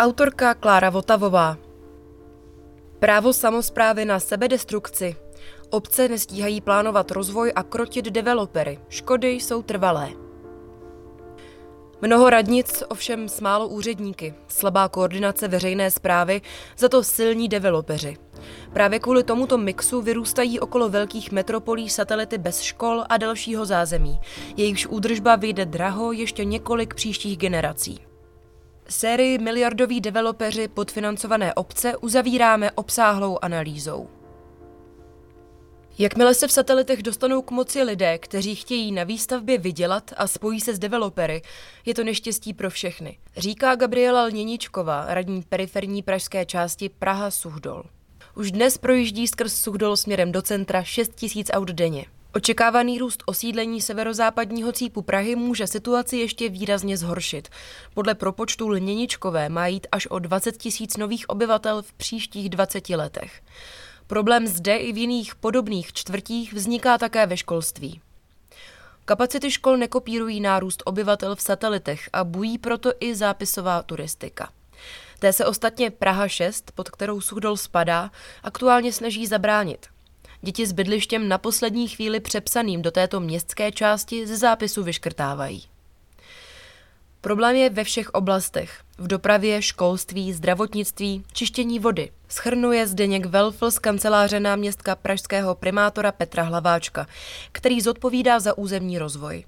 Autorka Klára Votavová Právo samozprávy na sebedestrukci. Obce nestíhají plánovat rozvoj a krotit developery. Škody jsou trvalé. Mnoho radnic, ovšem s málo úředníky, slabá koordinace veřejné zprávy, za to silní developeři. Právě kvůli tomuto mixu vyrůstají okolo velkých metropolí satelity bez škol a dalšího zázemí. Jejichž údržba vyjde draho ještě několik příštích generací. Sérii miliardoví developeři podfinancované obce uzavíráme obsáhlou analýzou. Jakmile se v satelitech dostanou k moci lidé, kteří chtějí na výstavbě vydělat a spojí se s developery, je to neštěstí pro všechny, říká Gabriela Lněničková, radní periferní pražské části Praha Suhdol. Už dnes projíždí skrz Suhdol směrem do centra 6 tisíc aut denně. Očekávaný růst osídlení severozápadního cípu Prahy může situaci ještě výrazně zhoršit. Podle propočtu Lněničkové má jít až o 20 tisíc nových obyvatel v příštích 20 letech. Problém zde i v jiných podobných čtvrtích vzniká také ve školství. Kapacity škol nekopírují nárůst obyvatel v satelitech a bují proto i zápisová turistika. Té se ostatně Praha 6, pod kterou Suchdol spadá, aktuálně snaží zabránit. Děti s bydlištěm na poslední chvíli přepsaným do této městské části ze zápisu vyškrtávají. Problém je ve všech oblastech. V dopravě, školství, zdravotnictví, čištění vody. Schrnuje Zdeněk Velfl z kanceláře náměstka pražského primátora Petra Hlaváčka, který zodpovídá za územní rozvoj.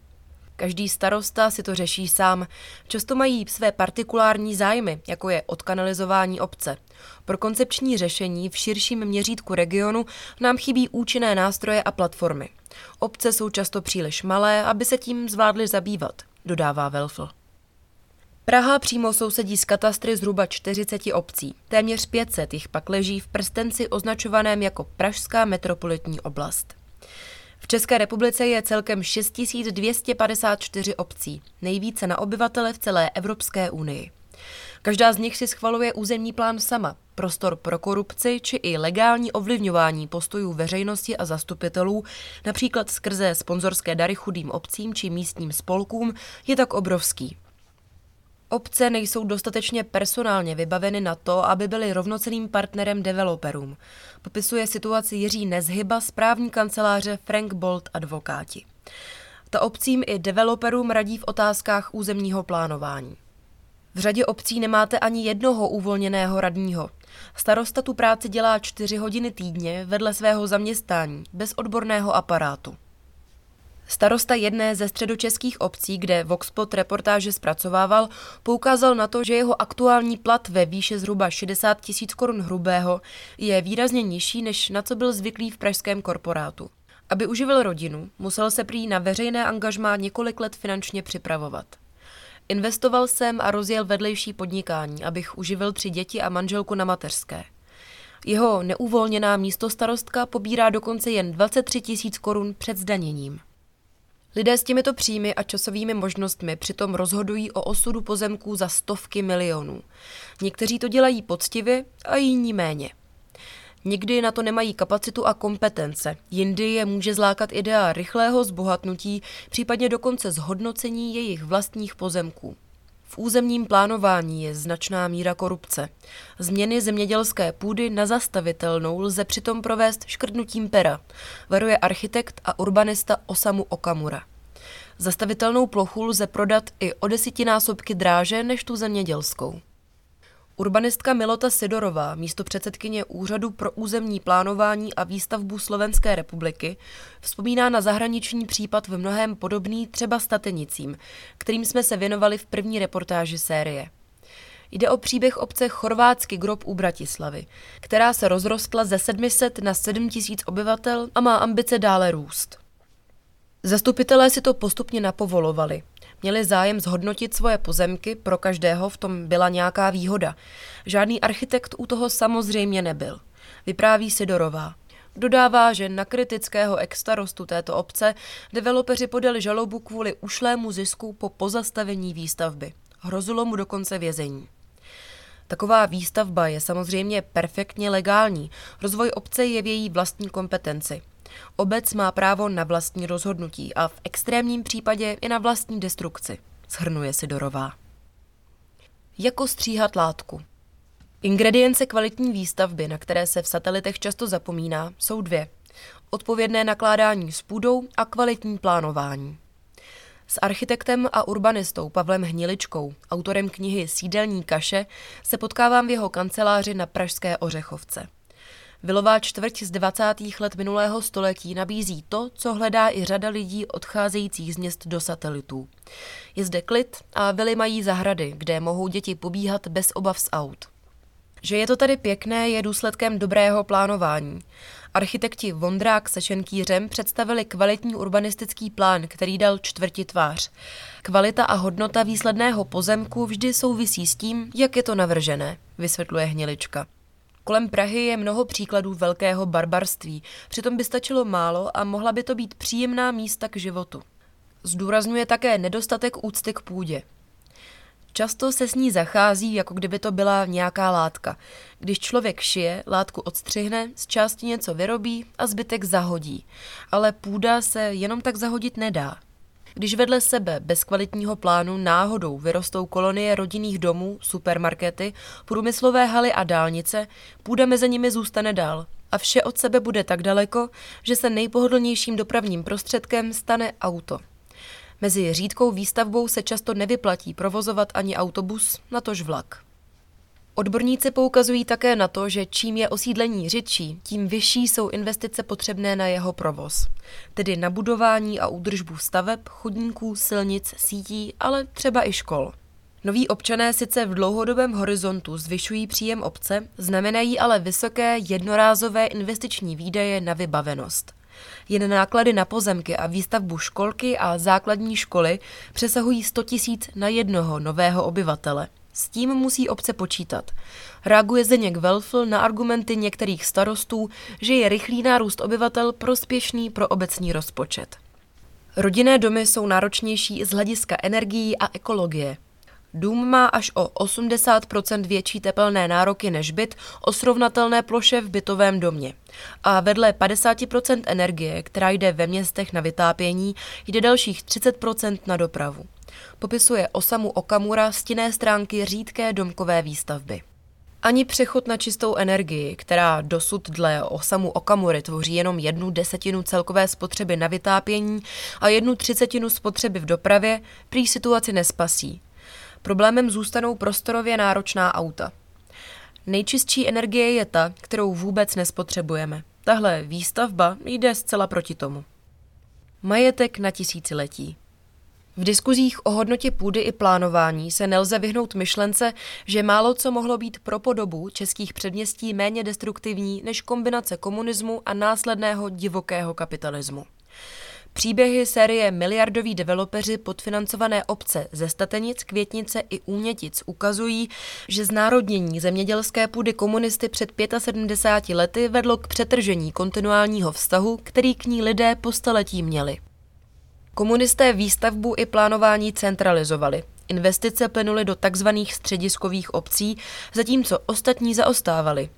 Každý starosta si to řeší sám. Často mají své partikulární zájmy, jako je odkanalizování obce. Pro koncepční řešení v širším měřítku regionu nám chybí účinné nástroje a platformy. Obce jsou často příliš malé, aby se tím zvládly zabývat, dodává Velfl. Praha přímo sousedí s katastry zhruba 40 obcí. Téměř 500 jich pak leží v prstenci označovaném jako Pražská metropolitní oblast. V České republice je celkem 6254 obcí, nejvíce na obyvatele v celé Evropské unii. Každá z nich si schvaluje územní plán sama, prostor pro korupci či i legální ovlivňování postojů veřejnosti a zastupitelů, například skrze sponzorské dary chudým obcím či místním spolkům, je tak obrovský. Obce nejsou dostatečně personálně vybaveny na to, aby byly rovnoceným partnerem developerům. Popisuje situaci Jiří Nezhyba z právní kanceláře Frank Bolt advokáti. Ta obcím i developerům radí v otázkách územního plánování. V řadě obcí nemáte ani jednoho uvolněného radního. Starosta tu práci dělá čtyři hodiny týdně vedle svého zaměstnání, bez odborného aparátu. Starosta jedné ze středočeských obcí, kde Voxpot reportáže zpracovával, poukázal na to, že jeho aktuální plat ve výše zhruba 60 tisíc korun hrubého je výrazně nižší, než na co byl zvyklý v pražském korporátu. Aby uživil rodinu, musel se prý na veřejné angažmá několik let finančně připravovat. Investoval jsem a rozjel vedlejší podnikání, abych uživil tři děti a manželku na mateřské. Jeho neuvolněná místostarostka pobírá dokonce jen 23 tisíc korun před zdaněním. Lidé s těmito příjmy a časovými možnostmi přitom rozhodují o osudu pozemků za stovky milionů. Někteří to dělají poctivě a jiní méně. Někdy na to nemají kapacitu a kompetence, jindy je může zlákat idea rychlého zbohatnutí, případně dokonce zhodnocení jejich vlastních pozemků. V územním plánování je značná míra korupce. Změny zemědělské půdy na zastavitelnou lze přitom provést škrtnutím pera, varuje architekt a urbanista Osamu Okamura. Zastavitelnou plochu lze prodat i o desetinásobky dráže než tu zemědělskou. Urbanistka Milota Sidorová, místo předsedkyně Úřadu pro územní plánování a výstavbu Slovenské republiky, vzpomíná na zahraniční případ v mnohem podobný třeba Statenicím, kterým jsme se věnovali v první reportáži série. Jde o příběh obce Chorvátsky grob u Bratislavy, která se rozrostla ze 700 na 7000 obyvatel a má ambice dále růst. Zastupitelé si to postupně napovolovali. Měli zájem zhodnotit svoje pozemky, pro každého v tom byla nějaká výhoda. Žádný architekt u toho samozřejmě nebyl. Vypráví Sidorová. Dodává, že na kritického exstarostu této obce developeři podali žalobu kvůli ušlému zisku po pozastavení výstavby. Hrozilo mu dokonce vězení. Taková výstavba je samozřejmě perfektně legální. Rozvoj obce je v její vlastní kompetenci. Obec má právo na vlastní rozhodnutí a v extrémním případě i na vlastní destrukci, shrnuje Sidorová. Jako stříhat látku. Ingredience kvalitní výstavby, na které se v satelitech často zapomíná, jsou dvě. Odpovědné nakládání s půdou a kvalitní plánování. S architektem a urbanistou Pavlem Hniličkou, autorem knihy Sídelní kaše, se potkávám v jeho kanceláři na Pražské Ořechovce. Vilová čtvrť z 20. let minulého století nabízí to, co hledá i řada lidí odcházejících z měst do satelitů. Je zde klid a vily mají zahrady, kde mohou děti pobíhat bez obav z aut. Že je to tady pěkné, je důsledkem dobrého plánování. Architekti Vondrák se Šenkýřem představili kvalitní urbanistický plán, který dal čtvrti tvář. Kvalita a hodnota výsledného pozemku vždy souvisí s tím, jak je to navržené, vysvětluje Hnilička. Kolem Prahy je mnoho příkladů velkého barbarství, přitom by stačilo málo a mohla by to být příjemná místa k životu. Zdůrazňuje také nedostatek úcty k půdě. Často se s ní zachází, jako kdyby to byla nějaká látka. Když člověk šije, látku odstřihne, z části něco vyrobí a zbytek zahodí. Ale půda se jenom tak zahodit nedá. Když vedle sebe bez kvalitního plánu náhodou vyrostou kolonie rodinných domů, supermarkety, průmyslové haly a dálnice, půda mezi nimi zůstane dál. A vše od sebe bude tak daleko, že se nejpohodlnějším dopravním prostředkem stane auto. Mezi řídkou výstavbou se často nevyplatí provozovat ani autobus, natož vlak. Odborníci poukazují také na to, že čím je osídlení řidší, tím vyšší jsou investice potřebné na jeho provoz, tedy na budování a údržbu staveb, chodníků, silnic, sítí, ale třeba i škol. Noví občané sice v dlouhodobém horizontu zvyšují příjem obce, znamenají ale vysoké jednorázové investiční výdaje na vybavenost. Jen náklady na pozemky a výstavbu školky a základní školy přesahují 100 tisíc na jednoho nového obyvatele. S tím musí obce počítat. Reaguje Zdeněk Velfl na argumenty některých starostů, že je rychlý nárůst obyvatel prospěšný pro obecní rozpočet. Rodinné domy jsou náročnější z hlediska energií a ekologie. Dům má až o 80% větší tepelné nároky než byt o srovnatelné ploše v bytovém domě. A vedle 50% energie, která jde ve městech na vytápění, jde dalších 30% na dopravu. Popisuje Osamu Okamura stinné stránky řídké domkové výstavby. Ani přechod na čistou energii, která dosud dle Osamu Okamury tvoří jenom jednu desetinu celkové spotřeby na vytápění a jednu třicetinu spotřeby v dopravě, prý situaci nespasí. Problémem zůstanou prostorově náročná auta. Nejčistší energie je ta, kterou vůbec nespotřebujeme. Tahle výstavba jde zcela proti tomu. Majetek na tisíciletí. V diskuzích o hodnotě půdy i plánování se nelze vyhnout myšlence, že málo co mohlo být pro podobu českých předměstí méně destruktivní než kombinace komunismu a následného divokého kapitalismu. Příběhy série Miliardoví developeři podfinancované obce ze Statenic, Květnice i Únětic ukazují, že znárodnění zemědělské půdy komunisty před 75 lety vedlo k přetržení kontinuálního vztahu, který k ní lidé po staletí měli. Komunisté výstavbu i plánování centralizovali. Investice plynuly do tzv. střediskových obcí, zatímco ostatní zaostávali.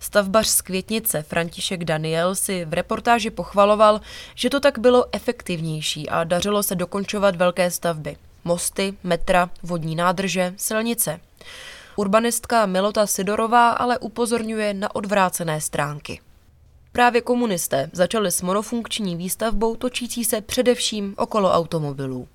Stavbař z Květnice František Daniel si v reportáži pochvaloval, že to tak bylo efektivnější a dařilo se dokončovat velké stavby. Mosty, metra, vodní nádrže, silnice. Urbanistka Milota Sidorová ale upozorňuje na odvrácené stránky. Právě komunisté začali s monofunkční výstavbou točící se především okolo automobilů.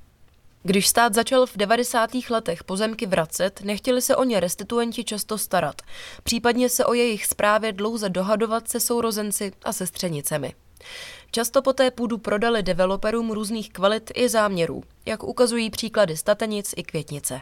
Když stát začal v 90. letech pozemky vracet, nechtěli se o ně restituenti často starat, případně se o jejich správě dlouze dohadovat se sourozenci a sestřenicemi. Často poté půdu prodali developerům různých kvalit i záměrů, jak ukazují příklady Statenic i Květnice.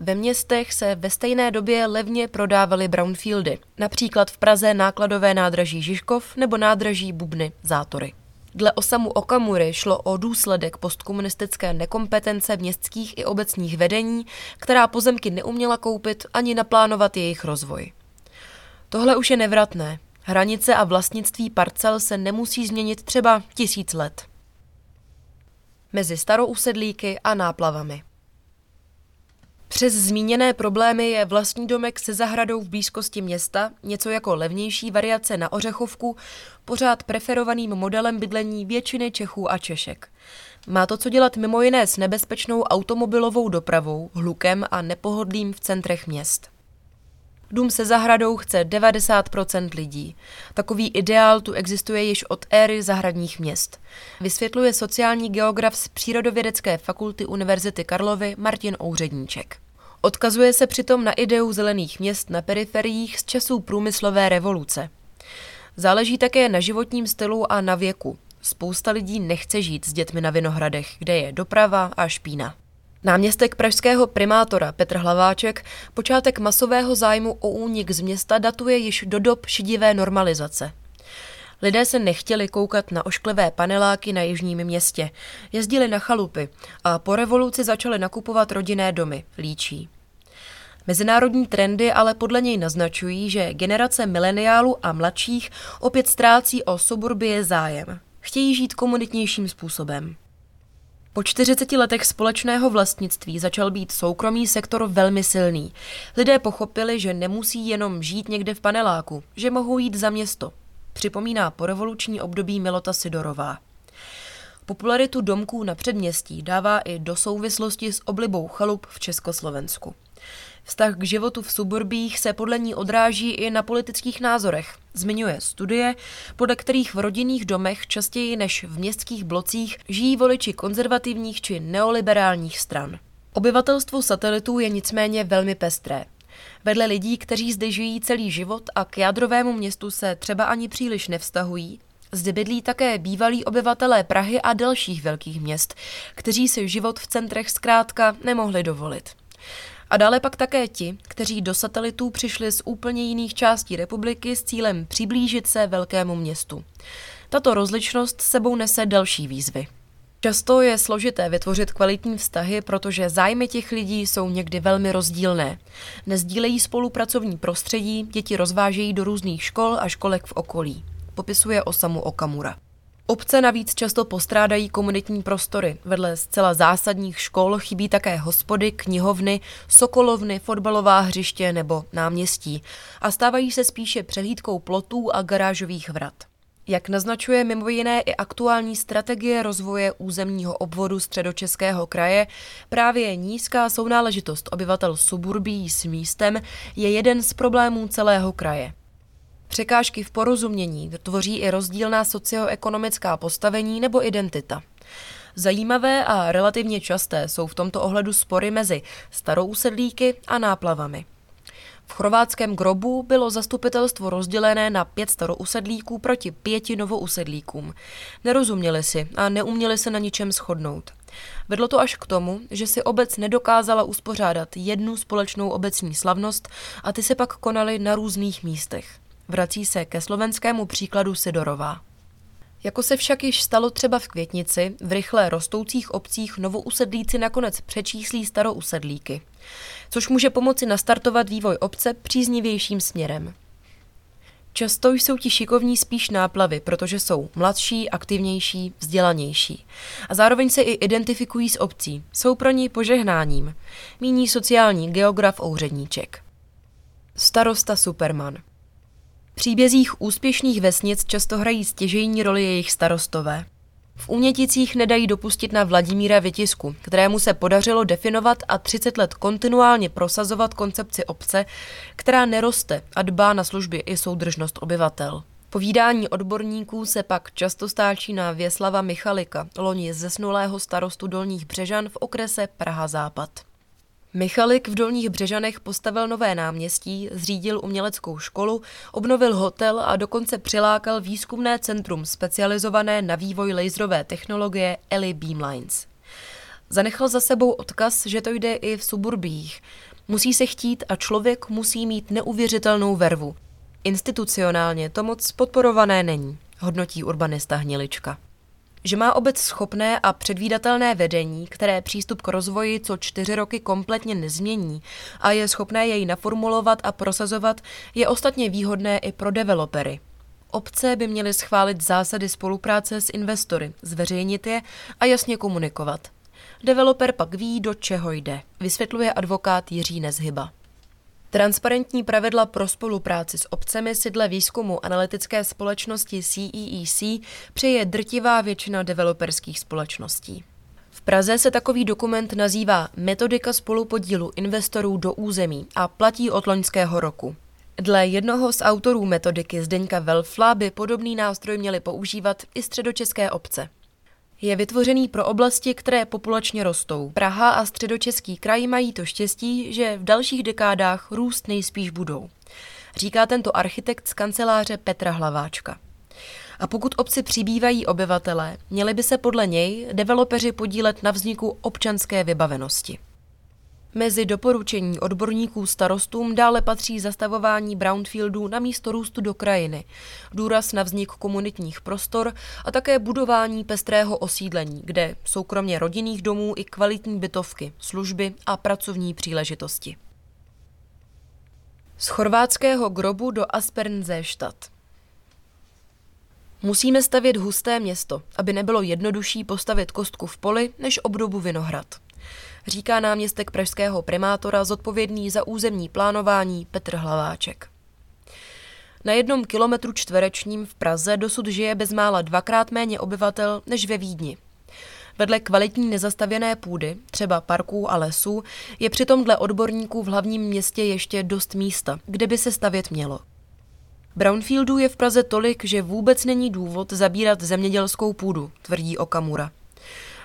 Ve městech se ve stejné době levně prodávaly brownfieldy, například v Praze nákladové nádraží Žižkov nebo nádraží Bubny Zátory. Dle Osamu Okamury šlo o důsledek postkomunistické nekompetence městských i obecních vedení, která pozemky neuměla koupit ani naplánovat jejich rozvoj. Tohle už je nevratné. Hranice a vlastnictví parcel se nemusí změnit třeba tisíc let. Mezi starousedlíky a náplavami. Přes zmíněné problémy je vlastní domek se zahradou v blízkosti města, něco jako levnější variace na Ořechovku, pořád preferovaným modelem bydlení většiny Čechů a Češek. Má to co dělat mimo jiné s nebezpečnou automobilovou dopravou, hlukem a nepohodlím v centrech měst. Dům se zahradou chce 90% lidí. Takový ideál tu existuje již od éry zahradních měst. Vysvětluje sociální geograf z Přírodovědecké fakulty Univerzity Karlovy Martin Ouředníček. Odkazuje se přitom na ideu zelených měst na periferiích z časů průmyslové revoluce. Záleží také na životním stylu a na věku. Spousta lidí nechce žít s dětmi na Vinohradech, kde je doprava a špína. Náměstek pražského primátora Petr Hlaváček počátek masového zájmu o únik z města datuje již do dob šidivé normalizace. Lidé se nechtěli koukat na ošklivé paneláky na jižním městě, jezdili na chalupy a po revoluci začali nakupovat rodinné domy, líčí. Mezinárodní trendy ale podle něj naznačují, že generace mileniálů a mladších opět ztrácí o suburbie zájem. Chtějí žít komunitnějším způsobem. Po 40 letech společného vlastnictví začal být soukromý sektor velmi silný. Lidé pochopili, že nemusí jenom žít někde v paneláku, že mohou jít za město. Připomíná porevoluční období Milota Sidorová. Popularitu domků na předměstí dává i do souvislosti s oblibou chalup v Československu. Vztah k životu v suburbích se podle ní odráží i na politických názorech. Zmiňuje studie, podle kterých v rodinných domech častěji než v městských blocích žijí voliči konzervativních či neoliberálních stran. Obyvatelstvo satelitů je nicméně velmi pestré. Vedle lidí, kteří zde žijí celý život a k jádrovému městu se třeba ani příliš nevztahují, zde bydlí také bývalí obyvatelé Prahy a dalších velkých měst, kteří si život v centrech zkrátka nemohli dovolit. A dále pak také ti, kteří do satelitů přišli z úplně jiných částí republiky s cílem přiblížit se velkému městu. Tato rozličnost sebou nese další výzvy. Často je složité vytvořit kvalitní vztahy, protože zájmy těch lidí jsou někdy velmi rozdílné. Nezdílejí spolupracovní prostředí, děti rozvážejí do různých škol a školek v okolí. Popisuje Osamu Okamura. Obce navíc často postrádají komunitní prostory. Vedle zcela zásadních škol chybí také hospody, knihovny, sokolovny, fotbalová hřiště nebo náměstí a stávají se spíše přehlídkou plotů a garážových vrat. Jak naznačuje mimo jiné i aktuální strategie rozvoje územního obvodu středočeského kraje, právě nízká sounáležitost obyvatel suburbí s místem je jeden z problémů celého kraje. Překážky v porozumění tvoří i rozdílná socioekonomická postavení nebo identita. Zajímavé a relativně časté jsou v tomto ohledu spory mezi starousedlíky a náplavami. V chorvátském grobu bylo zastupitelstvo rozdělené na pět starousedlíků proti pěti novousedlíkům. Nerozuměli si a neuměli se na ničem shodnout. Vedlo to až k tomu, že si obec nedokázala uspořádat jednu společnou obecní slavnost a ty se pak konaly na různých místech. Vrací se ke slovenskému příkladu Sidorová. Jako se však již stalo třeba v Květnici, v rychle rostoucích obcích novousedlíci nakonec přečíslí starousedlíky, což může pomoci nastartovat vývoj obce příznivějším směrem. Často jsou ti šikovní spíš náplavy, protože jsou mladší, aktivnější, vzdělanější. A zároveň se i identifikují s obcí. Jsou pro ní požehnáním. Míní sociální geograf Ouředníček. Starosta Superman – příbězích úspěšných vesnic často hrají stěžejní roli jejich starostové. V Úněticích nedají dopustit na Vladimíra Vytisku, kterému se podařilo definovat a 30 let kontinuálně prosazovat koncepci obce, která neroste a dbá na služby i soudržnost obyvatel. Povídání odborníků se pak často stáčí na Věslava Michalika, loni zesnulého starostu Dolních Břežan v okrese Praha-Západ. Michalik v Dolních Břežanech postavil nové náměstí, zřídil uměleckou školu, obnovil hotel a dokonce přilákal výzkumné centrum specializované na vývoj laserové technologie Eli Beamlines. Zanechal za sebou odkaz, že to jde i v suburbích. Musí se chtít a člověk musí mít neuvěřitelnou vervu. Institucionálně to moc podporované není, hodnotí urbanista Hnilička že má obec schopné a předvídatelné vedení, které přístup k rozvoji co čtyři roky kompletně nezmění a je schopné jej naformulovat a prosazovat, je ostatně výhodné i pro developery. Obce by měly schválit zásady spolupráce s investory, zveřejnit je a jasně komunikovat. Developer pak ví, do čeho jde, vysvětluje advokát Jiří Nezhyba. Transparentní pravidla pro spolupráci s obcemi si dle výzkumu analytické společnosti CEEC e přeje drtivá většina developerských společností. V Praze se takový dokument nazývá Metodika spolupodílu investorů do území a platí od loňského roku. Dle jednoho z autorů metodiky Zdeňka Velfla by podobný nástroj měly používat i středočeské obce. Je vytvořený pro oblasti, které populačně rostou. Praha a středočeský kraj mají to štěstí, že v dalších dekádách růst nejspíš budou. Říká tento architekt z kanceláře Petra Hlaváčka. A pokud obci přibývají obyvatelé, měli by se podle něj developeři podílet na vzniku občanské vybavenosti. Mezi doporučení odborníků starostům dále patří zastavování brownfieldů na místo růstu do krajiny, důraz na vznik komunitních prostor a také budování pestrého osídlení, kde jsou kromě rodinných domů i kvalitní bytovky, služby a pracovní příležitosti. Z chorvátského grobu do Aspernzéštad. Musíme stavět husté město, aby nebylo jednodušší postavit kostku v poli než obdobu vinohrad říká náměstek pražského primátora zodpovědný za územní plánování Petr Hlaváček. Na jednom kilometru čtverečním v Praze dosud žije bezmála dvakrát méně obyvatel než ve Vídni. Vedle kvalitní nezastavěné půdy, třeba parků a lesů, je přitom dle odborníků v hlavním městě ještě dost místa, kde by se stavět mělo. Brownfieldů je v Praze tolik, že vůbec není důvod zabírat zemědělskou půdu, tvrdí Okamura.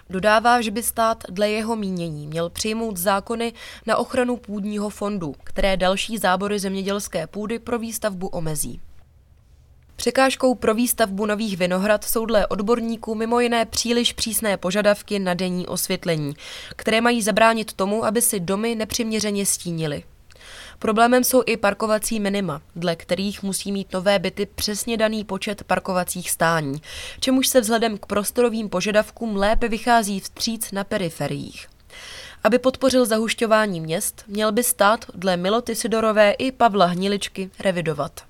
Dodává, že by stát dle jeho mínění měl přijmout zákony na ochranu půdního fondu, které další zábory zemědělské půdy pro výstavbu omezí. Překážkou pro výstavbu nových vinohrad jsou dle odborníků mimo jiné příliš přísné požadavky na denní osvětlení, které mají zabránit tomu, aby si domy nepřiměřeně stínily. Problémem jsou i parkovací minima, dle kterých musí mít nové byty přesně daný počet parkovacích stání, čemuž se vzhledem k prostorovým požadavkům lépe vychází vstříc na periferiích. Aby podpořil zahušťování měst, měl by stát dle Miloty Sidorové i Pavla Hniličky revidovat.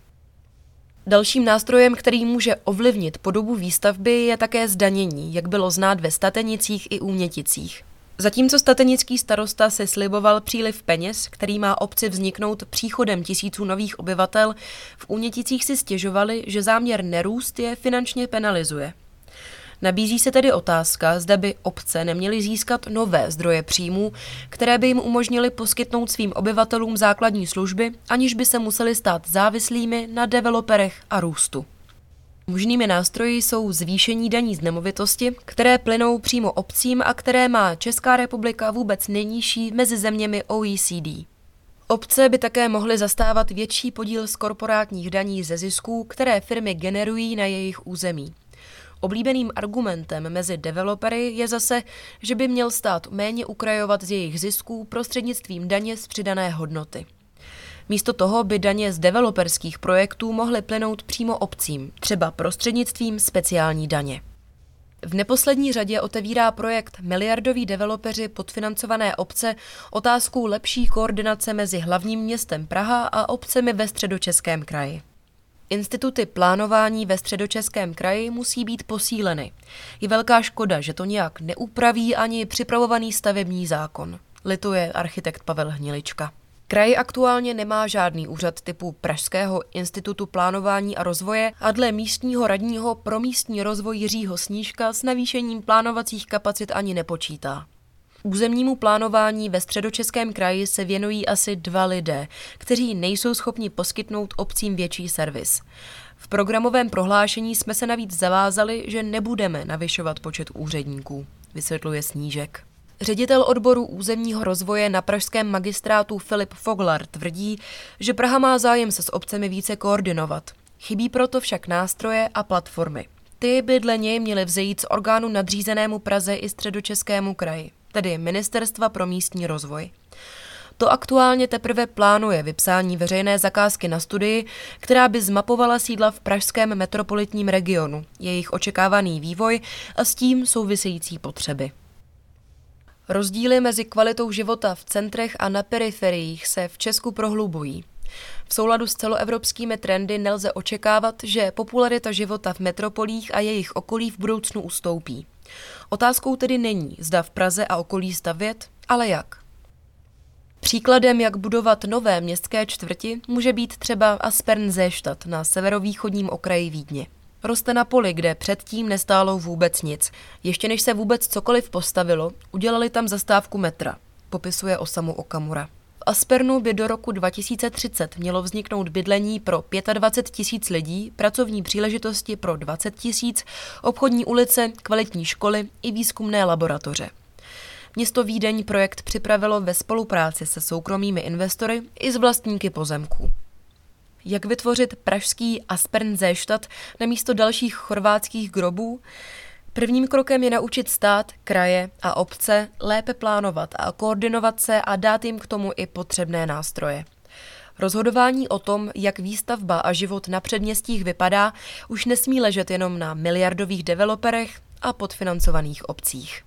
Dalším nástrojem, který může ovlivnit podobu výstavby, je také zdanění, jak bylo znát ve Statenicích i Úměticích. Zatímco statenický starosta se sliboval příliv peněz, který má obci vzniknout příchodem tisíců nových obyvatel, v Úněticích si stěžovali, že záměr nerůst je finančně penalizuje. Nabízí se tedy otázka, zda by obce neměly získat nové zdroje příjmů, které by jim umožnily poskytnout svým obyvatelům základní služby, aniž by se museli stát závislými na developerech a růstu. Možnými nástroji jsou zvýšení daní z nemovitosti, které plynou přímo obcím a které má Česká republika vůbec nejnižší mezi zeměmi OECD. Obce by také mohly zastávat větší podíl z korporátních daní ze zisků, které firmy generují na jejich území. Oblíbeným argumentem mezi developery je zase, že by měl stát méně ukrajovat z jejich zisků prostřednictvím daně z přidané hodnoty. Místo toho by daně z developerských projektů mohly plynout přímo obcím, třeba prostřednictvím speciální daně. V neposlední řadě otevírá projekt Miliardoví developeři podfinancované obce otázku lepší koordinace mezi hlavním městem Praha a obcemi ve středočeském kraji. Instituty plánování ve středočeském kraji musí být posíleny. Je velká škoda, že to nějak neupraví ani připravovaný stavební zákon. Lituje architekt Pavel Hnilička. Kraj aktuálně nemá žádný úřad typu Pražského institutu plánování a rozvoje a dle místního radního pro místní rozvoj Jiřího Snížka s navýšením plánovacích kapacit ani nepočítá. Územnímu plánování ve středočeském kraji se věnují asi dva lidé, kteří nejsou schopni poskytnout obcím větší servis. V programovém prohlášení jsme se navíc zavázali, že nebudeme navyšovat počet úředníků, vysvětluje Snížek. Ředitel odboru územního rozvoje na pražském magistrátu Filip Foglar tvrdí, že Praha má zájem se s obcemi více koordinovat. Chybí proto však nástroje a platformy. Ty by dle něj měly vzejít z orgánu nadřízenému Praze i středočeskému kraji, tedy Ministerstva pro místní rozvoj. To aktuálně teprve plánuje vypsání veřejné zakázky na studii, která by zmapovala sídla v pražském metropolitním regionu, jejich očekávaný vývoj a s tím související potřeby. Rozdíly mezi kvalitou života v centrech a na periferiích se v Česku prohlubují. V souladu s celoevropskými trendy nelze očekávat, že popularita života v metropolích a jejich okolí v budoucnu ustoupí. Otázkou tedy není, zda v Praze a okolí stavět, ale jak. Příkladem, jak budovat nové městské čtvrti, může být třeba Aspern Zéštat na severovýchodním okraji Vídně. Roste na poli, kde předtím nestálo vůbec nic. Ještě než se vůbec cokoliv postavilo, udělali tam zastávku metra, popisuje Osamu Okamura. V Aspernu by do roku 2030 mělo vzniknout bydlení pro 25 tisíc lidí, pracovní příležitosti pro 20 tisíc, obchodní ulice, kvalitní školy i výzkumné laboratoře. Město Vídeň projekt připravilo ve spolupráci se soukromými investory i s vlastníky pozemků. Jak vytvořit pražský Aspern-Zéštat na místo dalších chorvátských grobů? Prvním krokem je naučit stát, kraje a obce lépe plánovat a koordinovat se a dát jim k tomu i potřebné nástroje. Rozhodování o tom, jak výstavba a život na předměstích vypadá, už nesmí ležet jenom na miliardových developerech a podfinancovaných obcích.